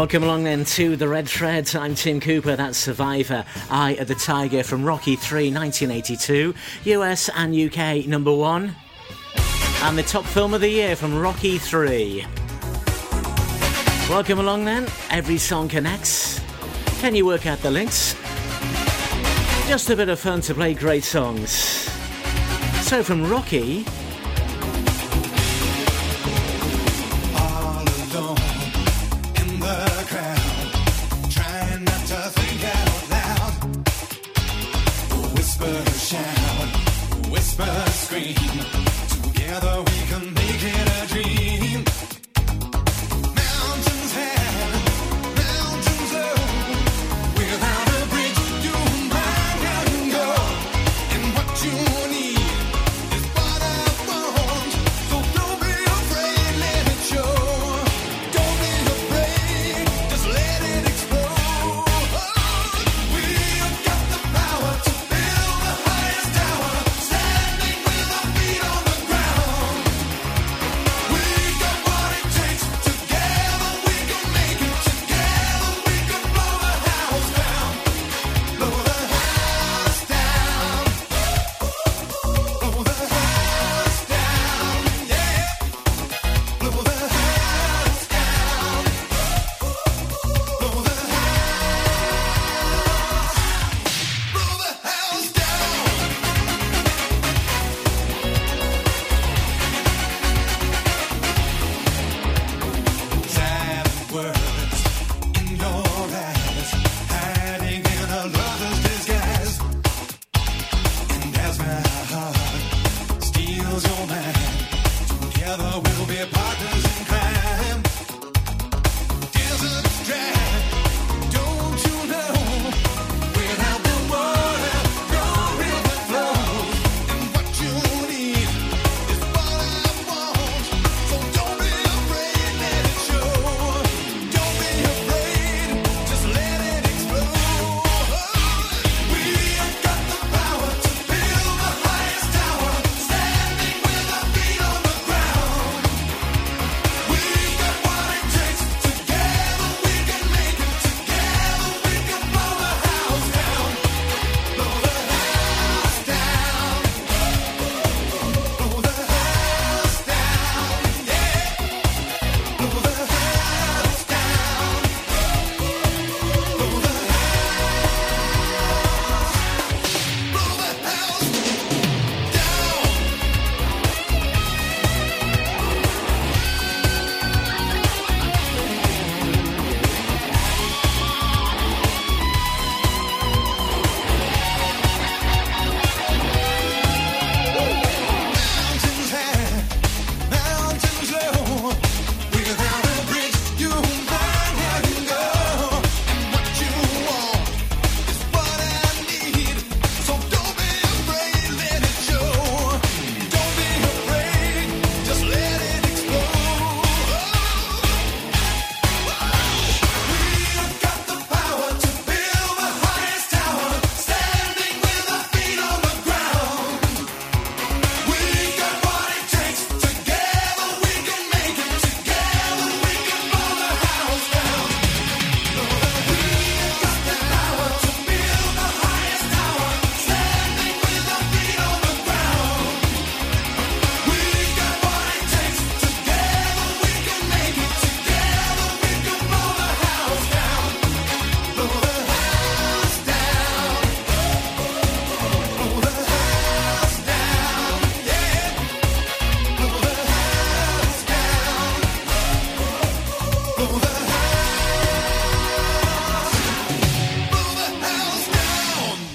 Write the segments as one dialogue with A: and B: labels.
A: Welcome along then to the Red Thread. I'm Tim Cooper, that's Survivor. Eye of the Tiger from Rocky 3, 1982. US and UK number one. And the top film of the year from Rocky 3. Welcome along then. Every song connects. Can you work out the links? Just a bit of fun to play great songs. So from Rocky. Together we can be.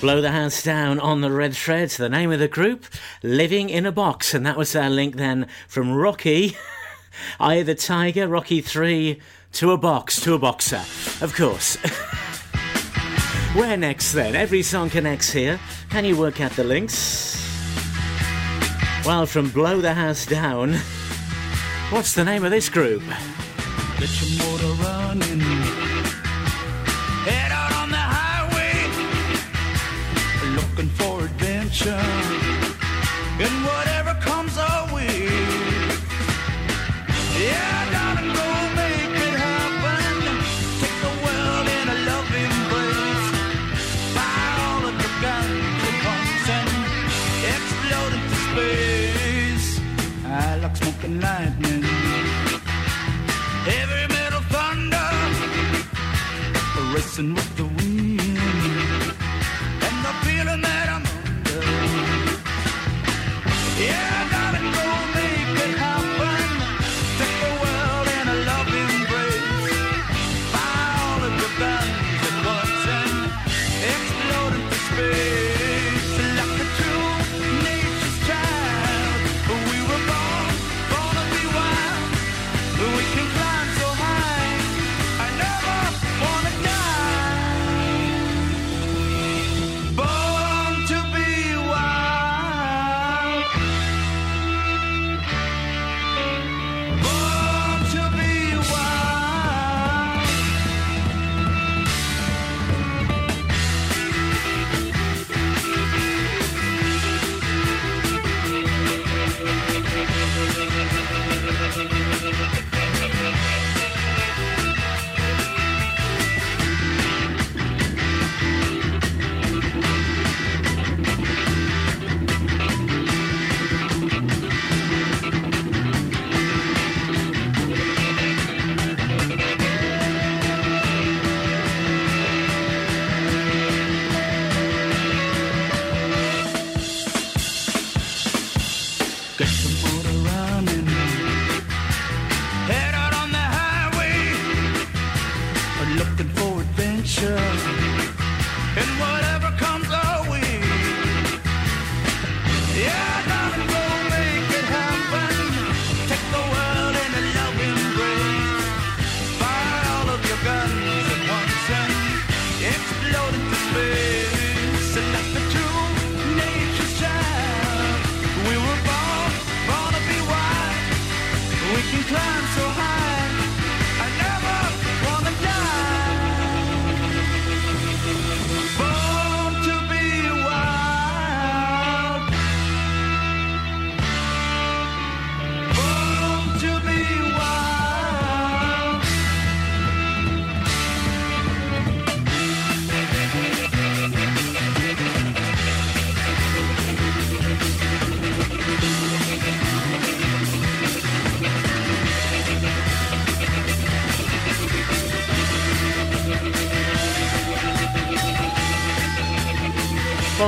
A: Blow the House Down on the Red Threads. The name of the group, Living in a Box. And that was our link then from Rocky, Eye of the Tiger, Rocky 3, to a box, to a boxer, of course. Where next then? Every song connects here. Can you work out the links? Well, from Blow the House Down, what's the name of this group?
B: picture and whatever comes our way. Yeah,
C: darling, go make it happen. Take the world in a loving place. Buy all of your guns and and explode into space. I like smoking lightning. Heavy metal thunder, racing with
B: the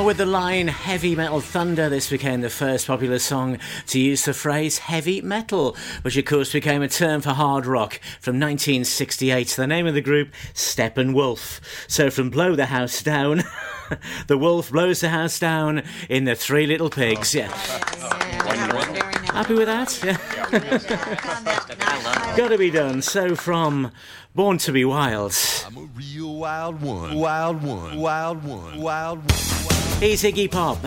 B: with the line Heavy Metal Thunder, this became the first popular song to use the phrase heavy metal, which of course became a term for hard rock from 1968. The name of the group, Steppenwolf. So from Blow the House Down, the wolf blows the house down in the Three Little Pigs. Yeah. Happy with that? Yeah. Gotta be done. So from Born to be Wild,
D: I'm a real wild one. Wild one. Wild one. Wild one.
B: He's Iggy Pop.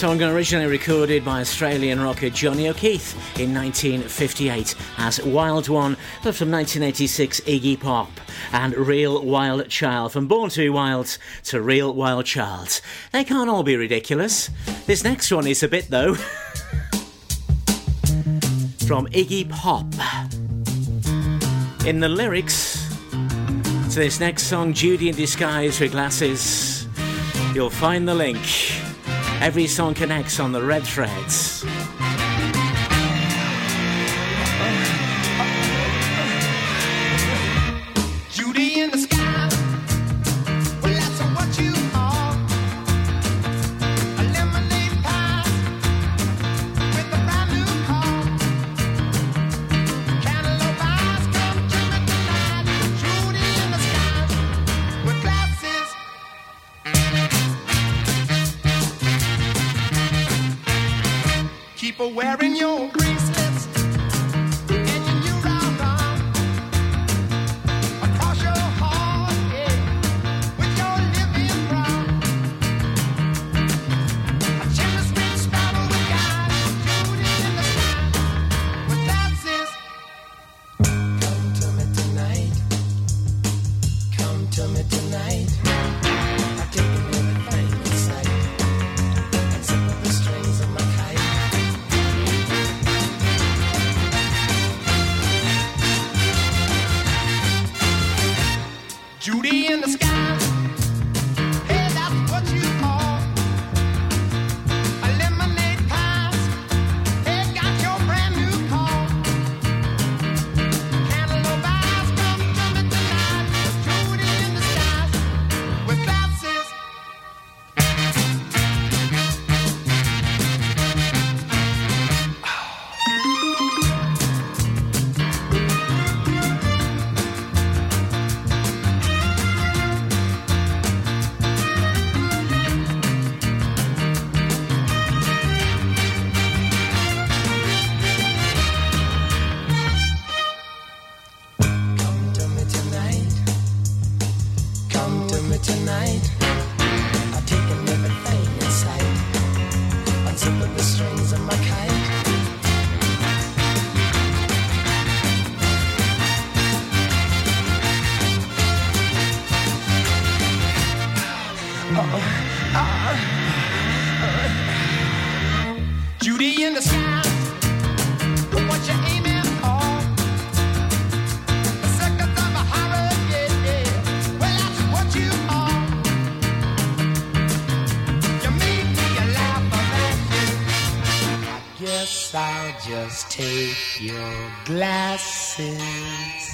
E: Song originally recorded by Australian rocker Johnny O'Keefe in 1958 as Wild One, but from 1986 Iggy Pop and Real Wild Child. From Born to be Wild to Real Wild Child. They can't all be ridiculous. This next one is a bit though. From Iggy Pop. In the lyrics to this next song, Judy in Disguise with Glasses, you'll find the link. Every song connects on the red threads.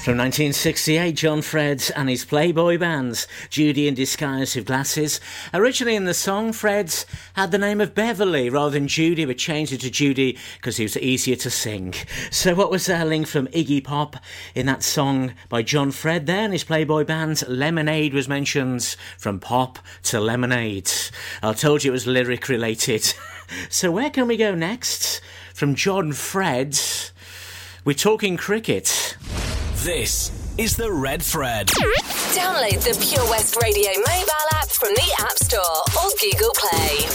E: From 1968, John Fred and his Playboy bands, Judy in Disguise with Glasses. Originally in the song, Freds had the name of Beverly rather than Judy, but changed it to Judy because he was easier to sing. So, what was that link from Iggy Pop in that song by John Fred there and his Playboy band? Lemonade was mentioned from pop to lemonade. I told you it was lyric related. so, where can we go next? From John Fred, we're talking cricket.
F: This is the Red Thread.
B: Download the Pure West Radio mobile app from the App Store or Google Play.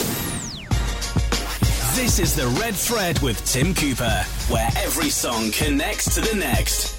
F: This is the Red Thread with Tim Cooper, where every song connects to the next.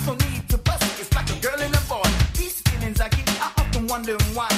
G: also need to bust. It's like a girl and a boy. These feelings I keep, I often wonder why.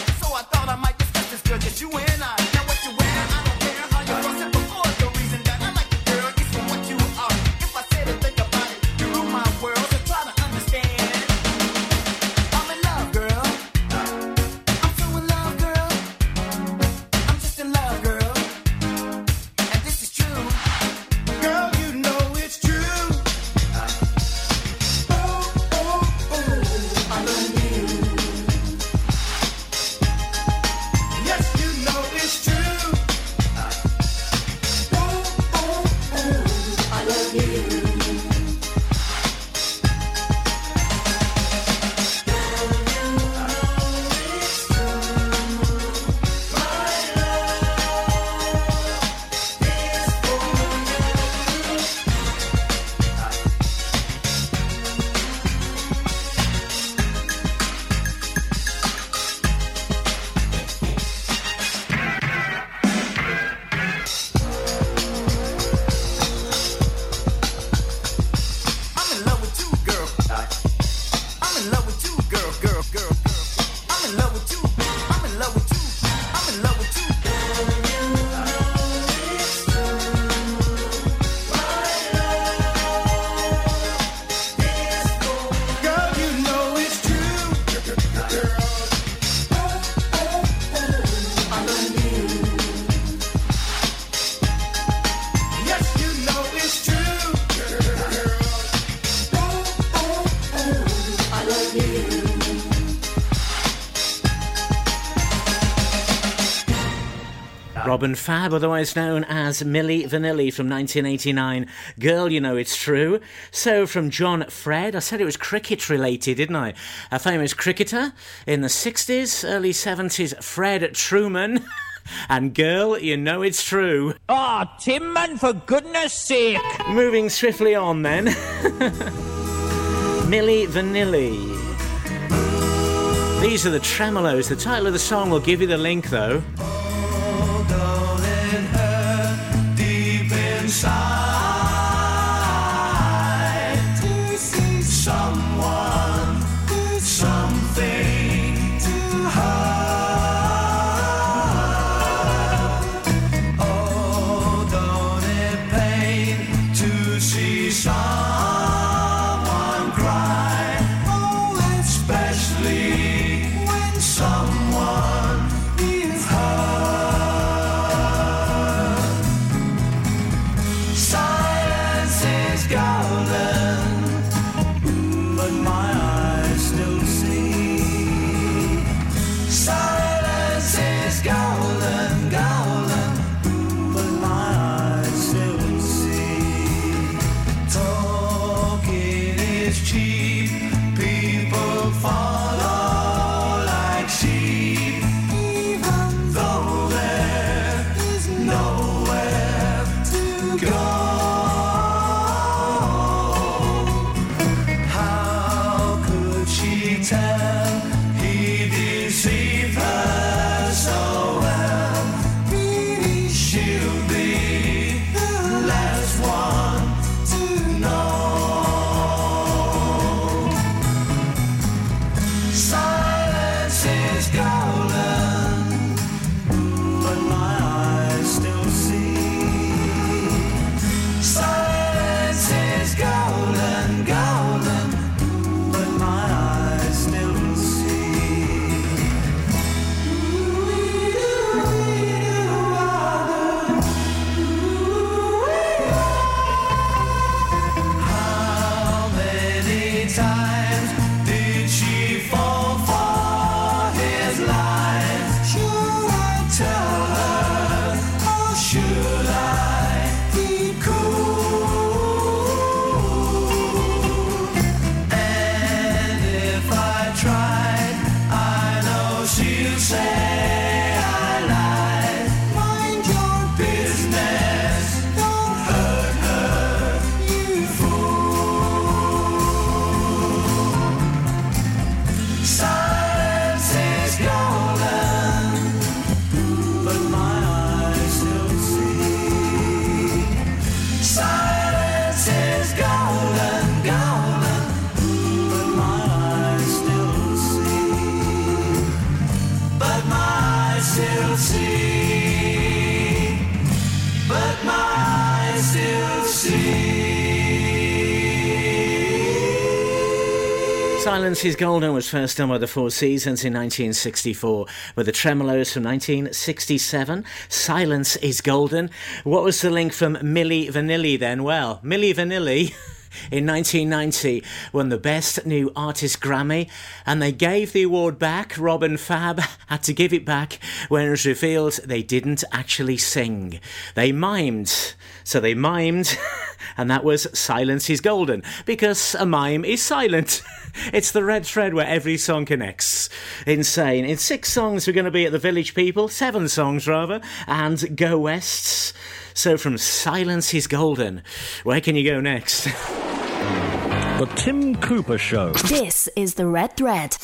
E: Fab.
A: Robin Fab, otherwise known as Milli Vanilli from 1989. Girl, you know it's true. So from John Fred, I said it was cricket related, didn't I? A famous cricketer in the 60s, early 70s, Fred Trueman. And girl, you know it's true.
H: Ah, oh, Timman, for goodness sake!
A: Moving swiftly on then. Milli Vanilli. These are the Tremeloes. The title of the song will give you the link though.
E: Is Golden was first done by the Four Seasons in 1964, with the Tremeloes from 1967. Silence is Golden. What was the link from Milli Vanilli then? Well, Milli Vanilli. In 1990, won the Best New Artist Grammy, and they gave the award back. Robin Fab had to give it back when it was revealed they didn't actually sing. They mimed. So they mimed, and that was Silence is Golden, because a mime is silent. It's the red thread where every song connects. Insane. In six songs, we're going to be at the Village People, seven songs rather, and Go Wests. So from Silence is Golden, where can you go next?
I: The Tim Cooper Show.
B: This is the Red Thread.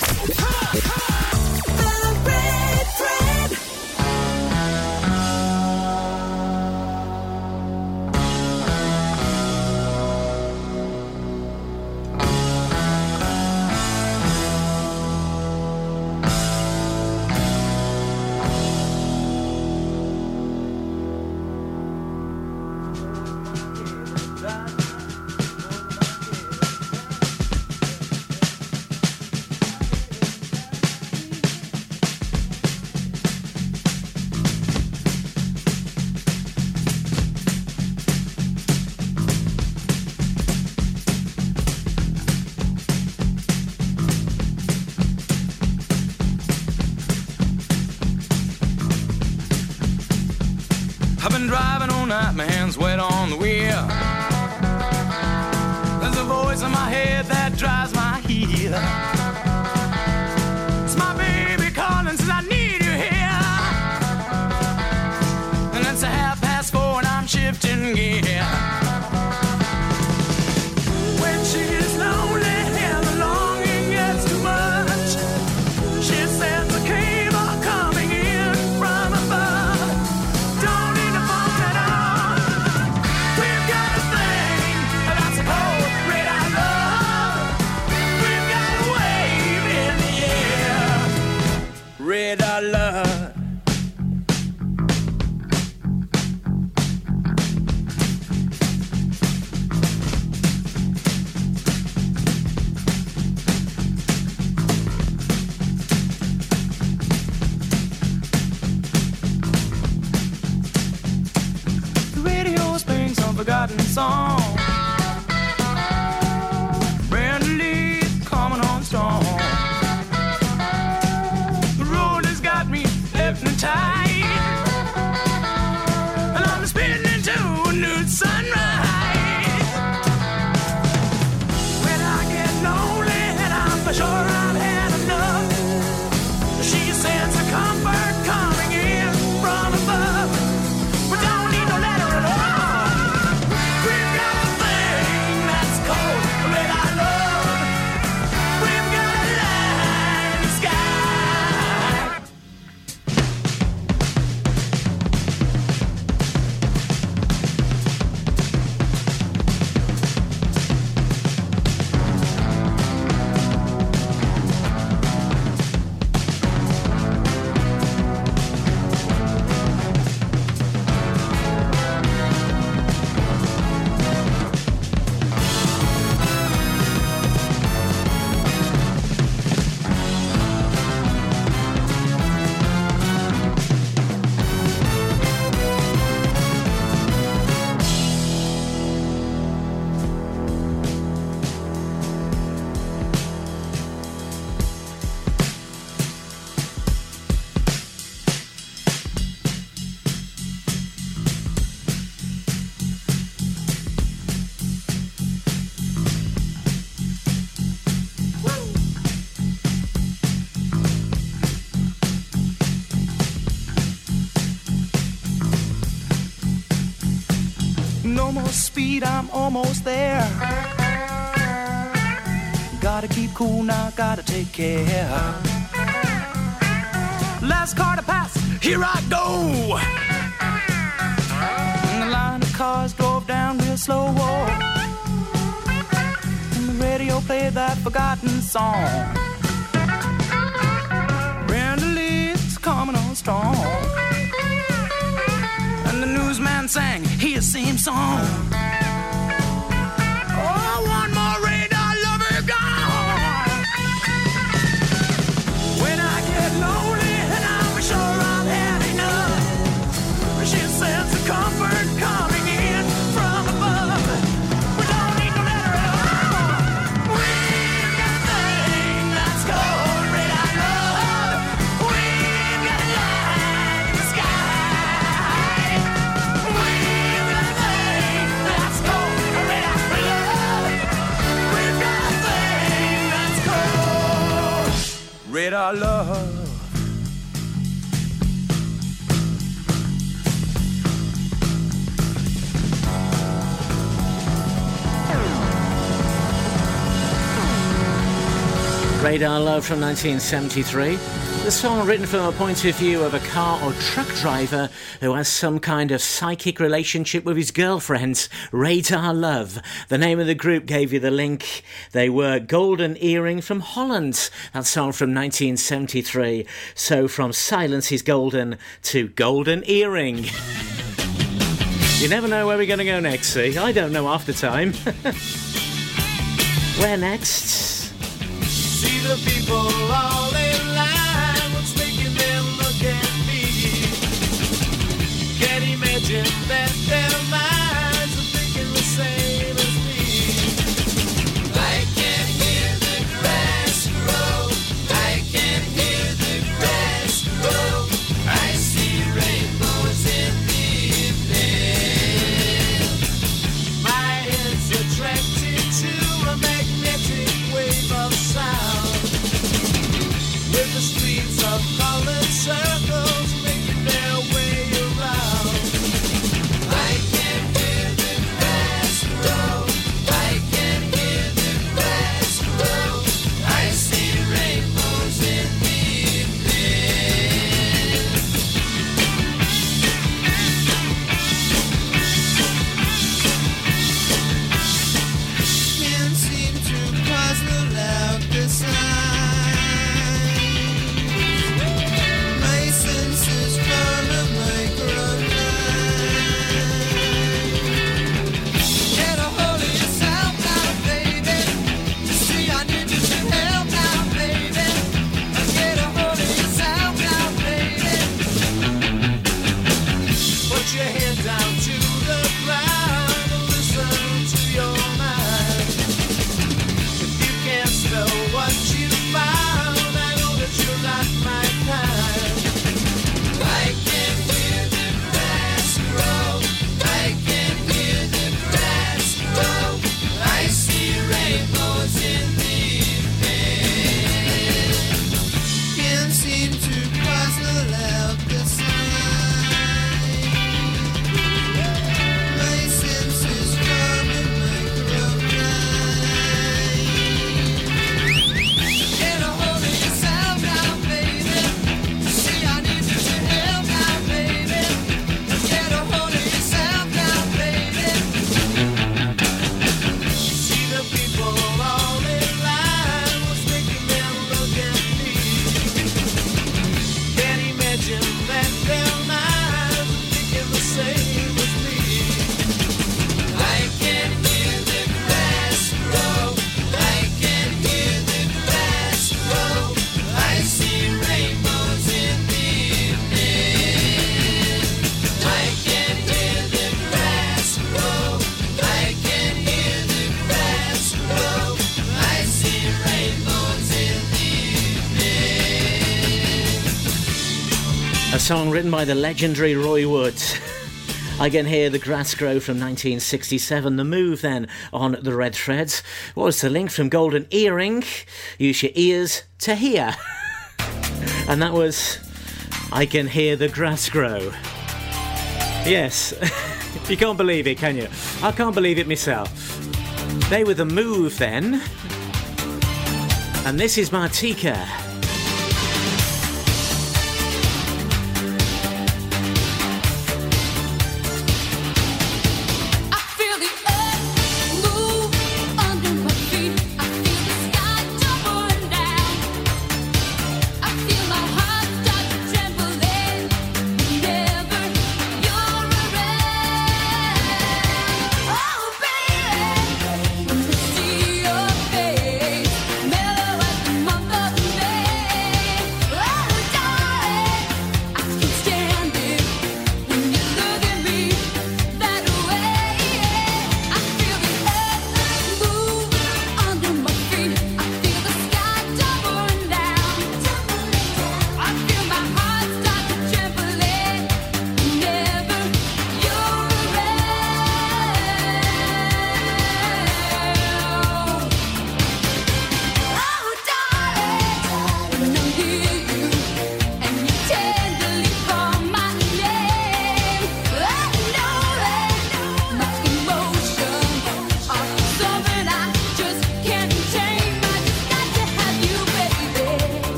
J: More speed, I'm almost there. Gotta keep cool now, gotta take care. Last car to pass, here I go. And the line of cars drove down real slow. And the radio played that forgotten song. Brenda Lee's coming on strong. And sang his same song. Radar
E: Love from 1973. The song written from a point of view of a car or truck driver who has some kind of psychic relationship with his girlfriend. Radar Love. The name of the group gave you the link. They were Golden Earring from Holland. That song from 1973. So from Silence is Golden to Golden Earring. You never know where we're going to go next, see? I don't know half the time. where next?
J: That their minds
E: song written by the legendary Roy Wood. I can hear the grass grow from 1967. The move then on the red threads was the link from Golden Earring. Use your ears to hear. and that was I can hear the grass grow. Yes, you can't believe it, can you? I can't believe it myself. They were the move then. And this is Martika.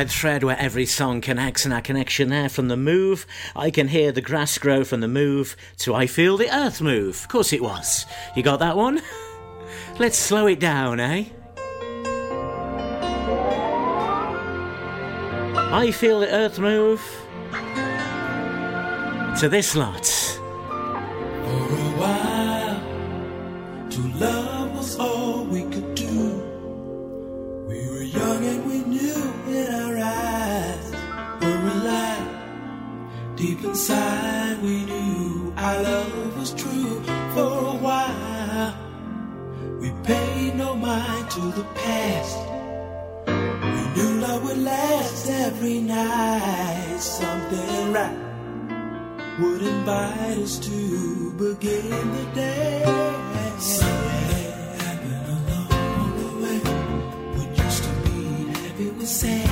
E: Red thread where every song connects, and our connection there from the move. I can hear the grass grow from the move to I feel the earth move. Of course it was. You got that one? Let's slow it down, eh? I feel the earth move to this lot.
A: For a while, to love Deep inside, we knew our love was true. For a while, we paid no mind to the past. We knew love would last every night. Something right would invite us to begin the day. Something happened along the way. What used to be happy was sad.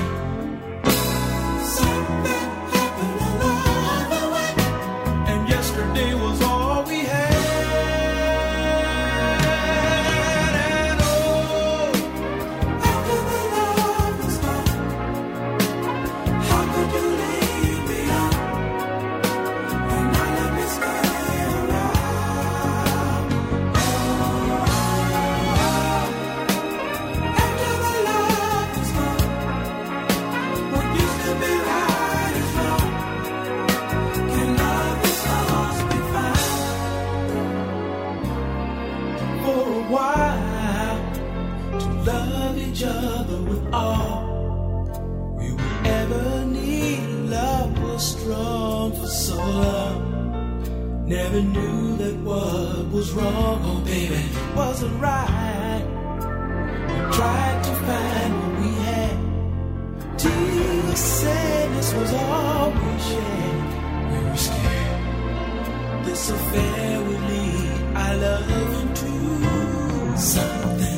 A: Never knew that what was wrong, oh baby, wasn't right. We tried to find what we had. Till sadness was all we shared. We were scared this affair would lead our love into something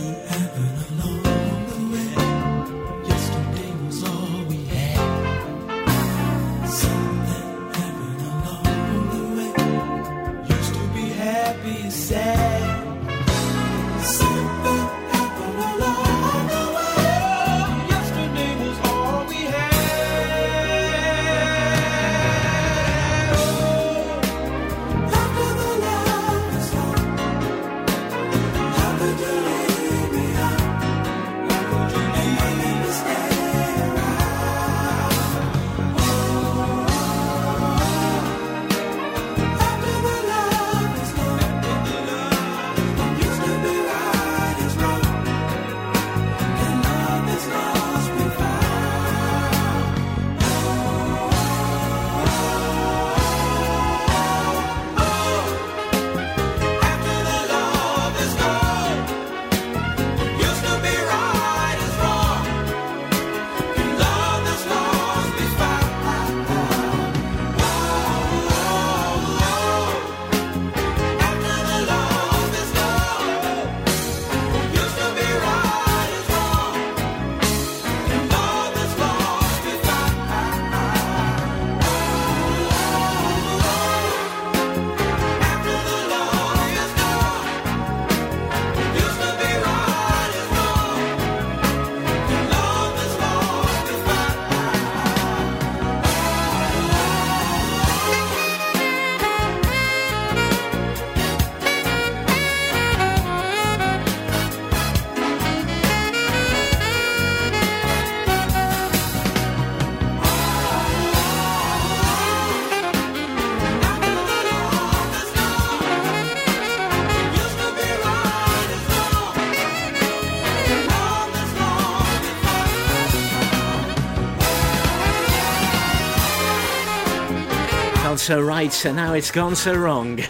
E: so right, so now it's gone so wrong.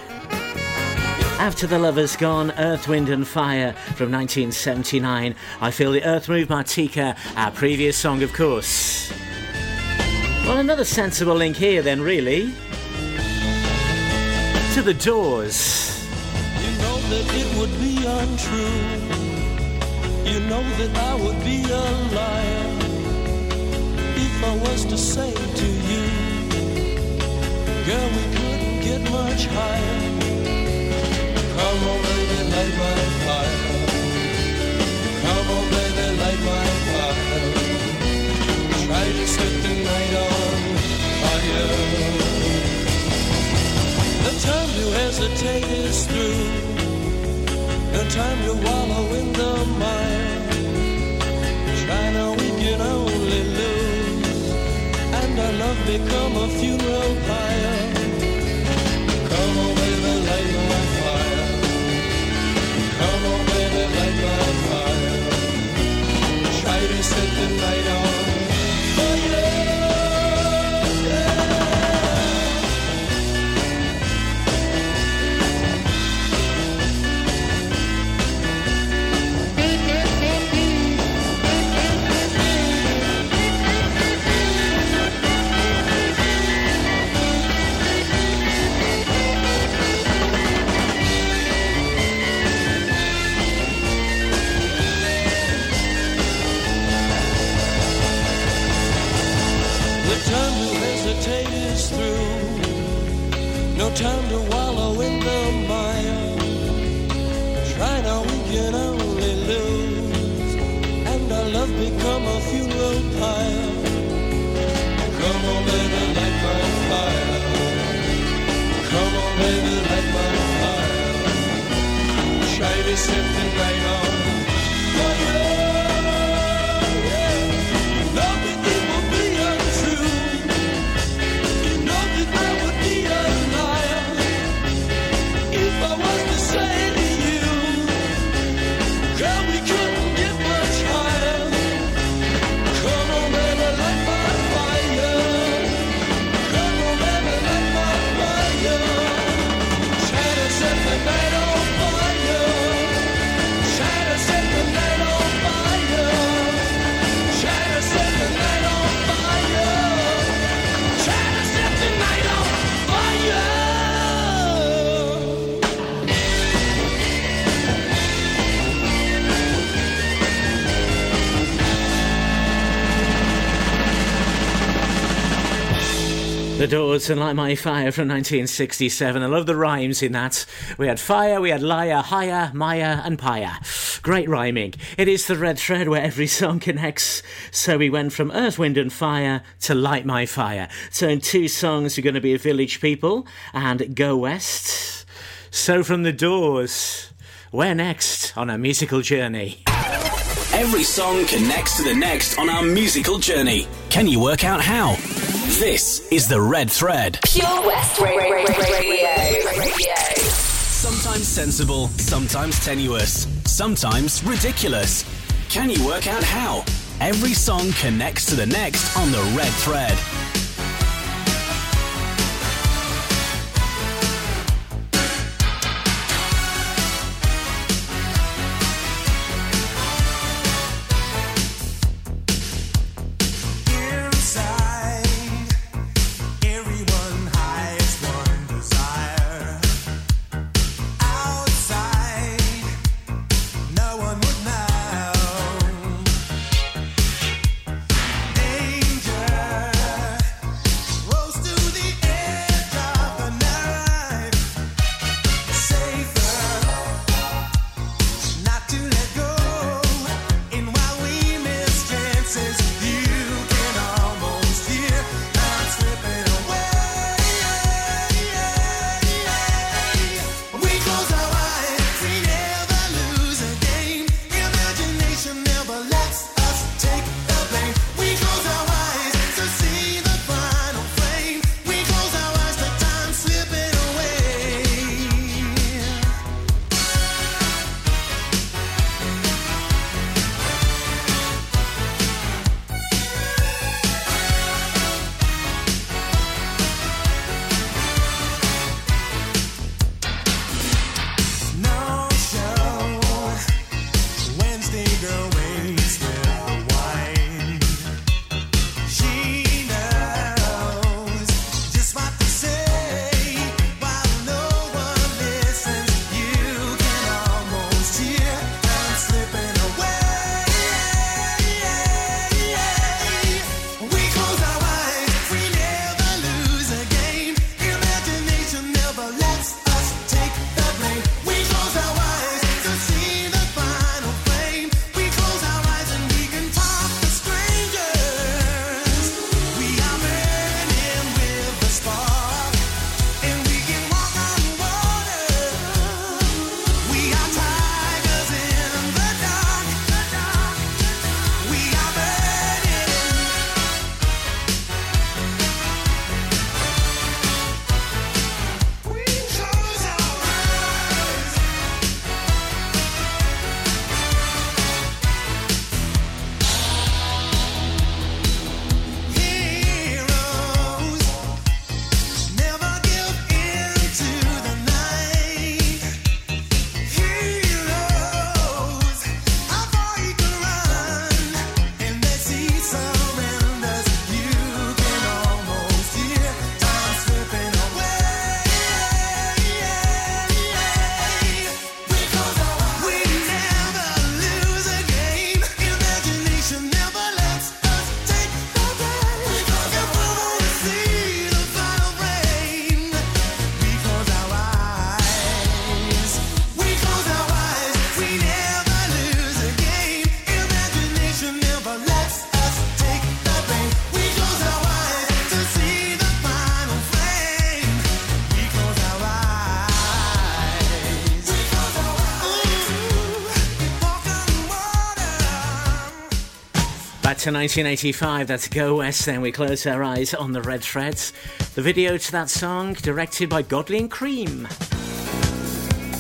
E: After the Lover's Gone, Earth, Wind and Fire from 1979. I Feel the Earth Move Martika, our previous song, of course. Well, another sensible link here, then, really. To the doors.
A: You know that it would be untrue. You know that I would be a liar if I was to say to you, Girl, we couldn't get much higher. Come on, baby, light my fire. Come on, baby, light my fire. Try
K: to set the night on fire. The time to hesitate is through. The time to wallow in the mire. China, we can only lose. Our love become a funeral pyre. Come on, baby, light my fire. Come on, baby, light my fire. Try to set the night on
E: And Light My Fire from 1967. I love the rhymes in that. We had fire, we had liar, higher, Maya, and Paya. Great rhyming. It is the red thread where every song connects. So we went from Earth, Wind, and Fire to Light My Fire. So in two songs, you're going to be a Village People and Go West. So from The Doors, where next on a musical journey?
F: Every song connects to the next on our musical journey. Can you work out how? This is the Red Thread.
L: Pure West Ra- Ra- Ra- Radio. Radio.
F: Sometimes sensible, sometimes tenuous, sometimes ridiculous. Can you work out how? Every song connects to the next on the Red Thread.
M: to
N: 1985, that's Go West, then we close our eyes on the red threads. The video to that song, directed by Godley and Creme.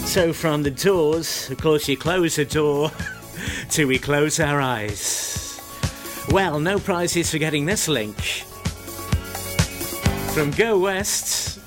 N: So, from the doors, of course, you close the door till we close our eyes. Well, no prizes for getting this link. From Go West,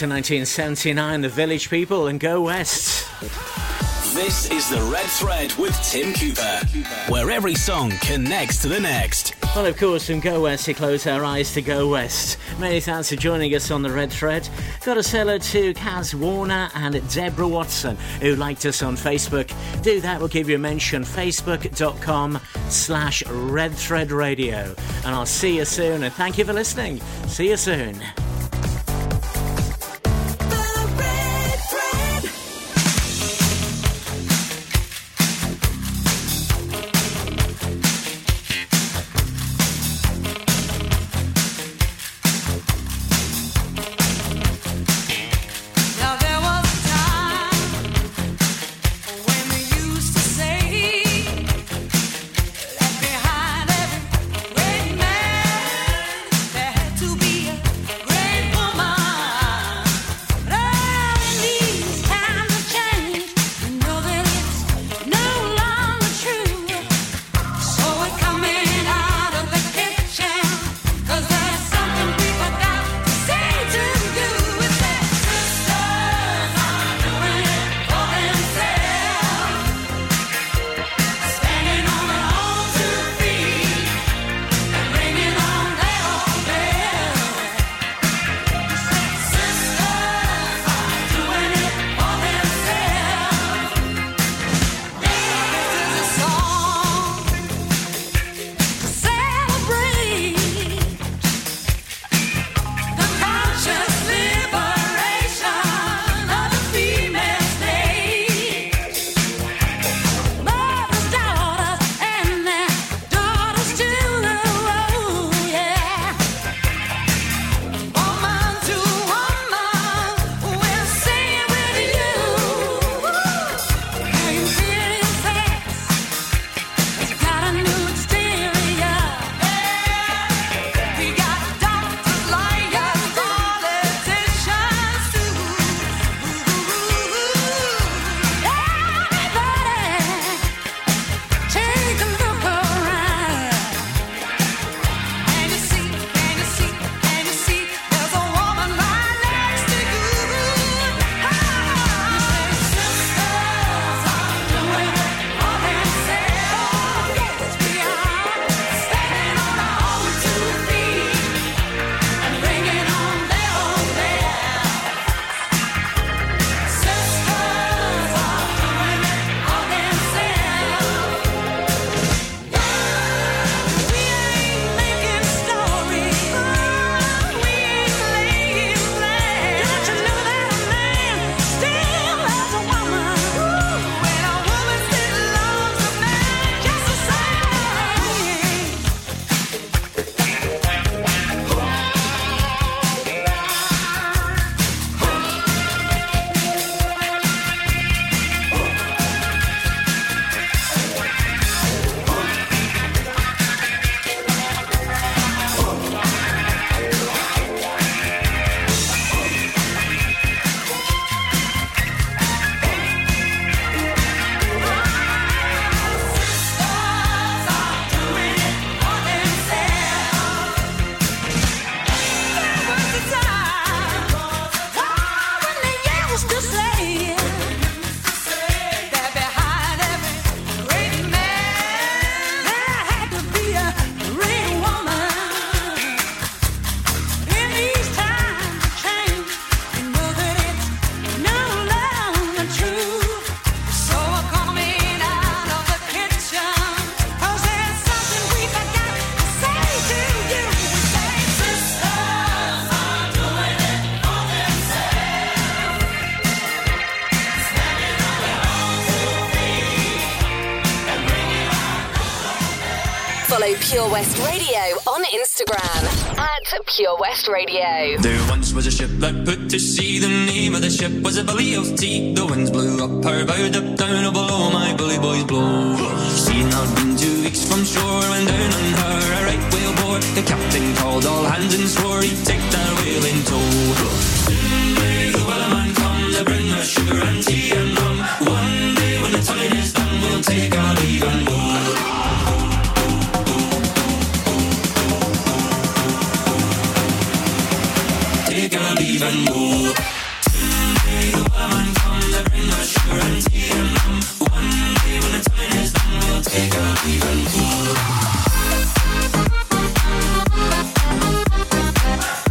E: to
N: 1979, The Village People, and Go West.
F: This is The Red Thread with Tim Cooper, where every song connects to the next.
N: Well, of course, from Go West to Close Our Eyes to Go West. Many thanks for joining us on the Red Thread. Got a hello to Kaz Warner and Deborah Watson, who liked us on Facebook. Do that, we'll give you a mention. Facebook.com slash Red Thread Radio. And I'll see you soon, and thank you for listening. See you soon.
B: Radio.
O: There once was a ship that put to sea. The name of the ship was a Billy of Tea. The winds blew up her bow, up down oh, below my bully boys blow. She had been two weeks from shore when down on her a right whale bore. The captain called all hands and swore he'd take that whale in tow. Soon may the wellerman come to bring us sugar and tea and rum. One day when the time is done, we'll take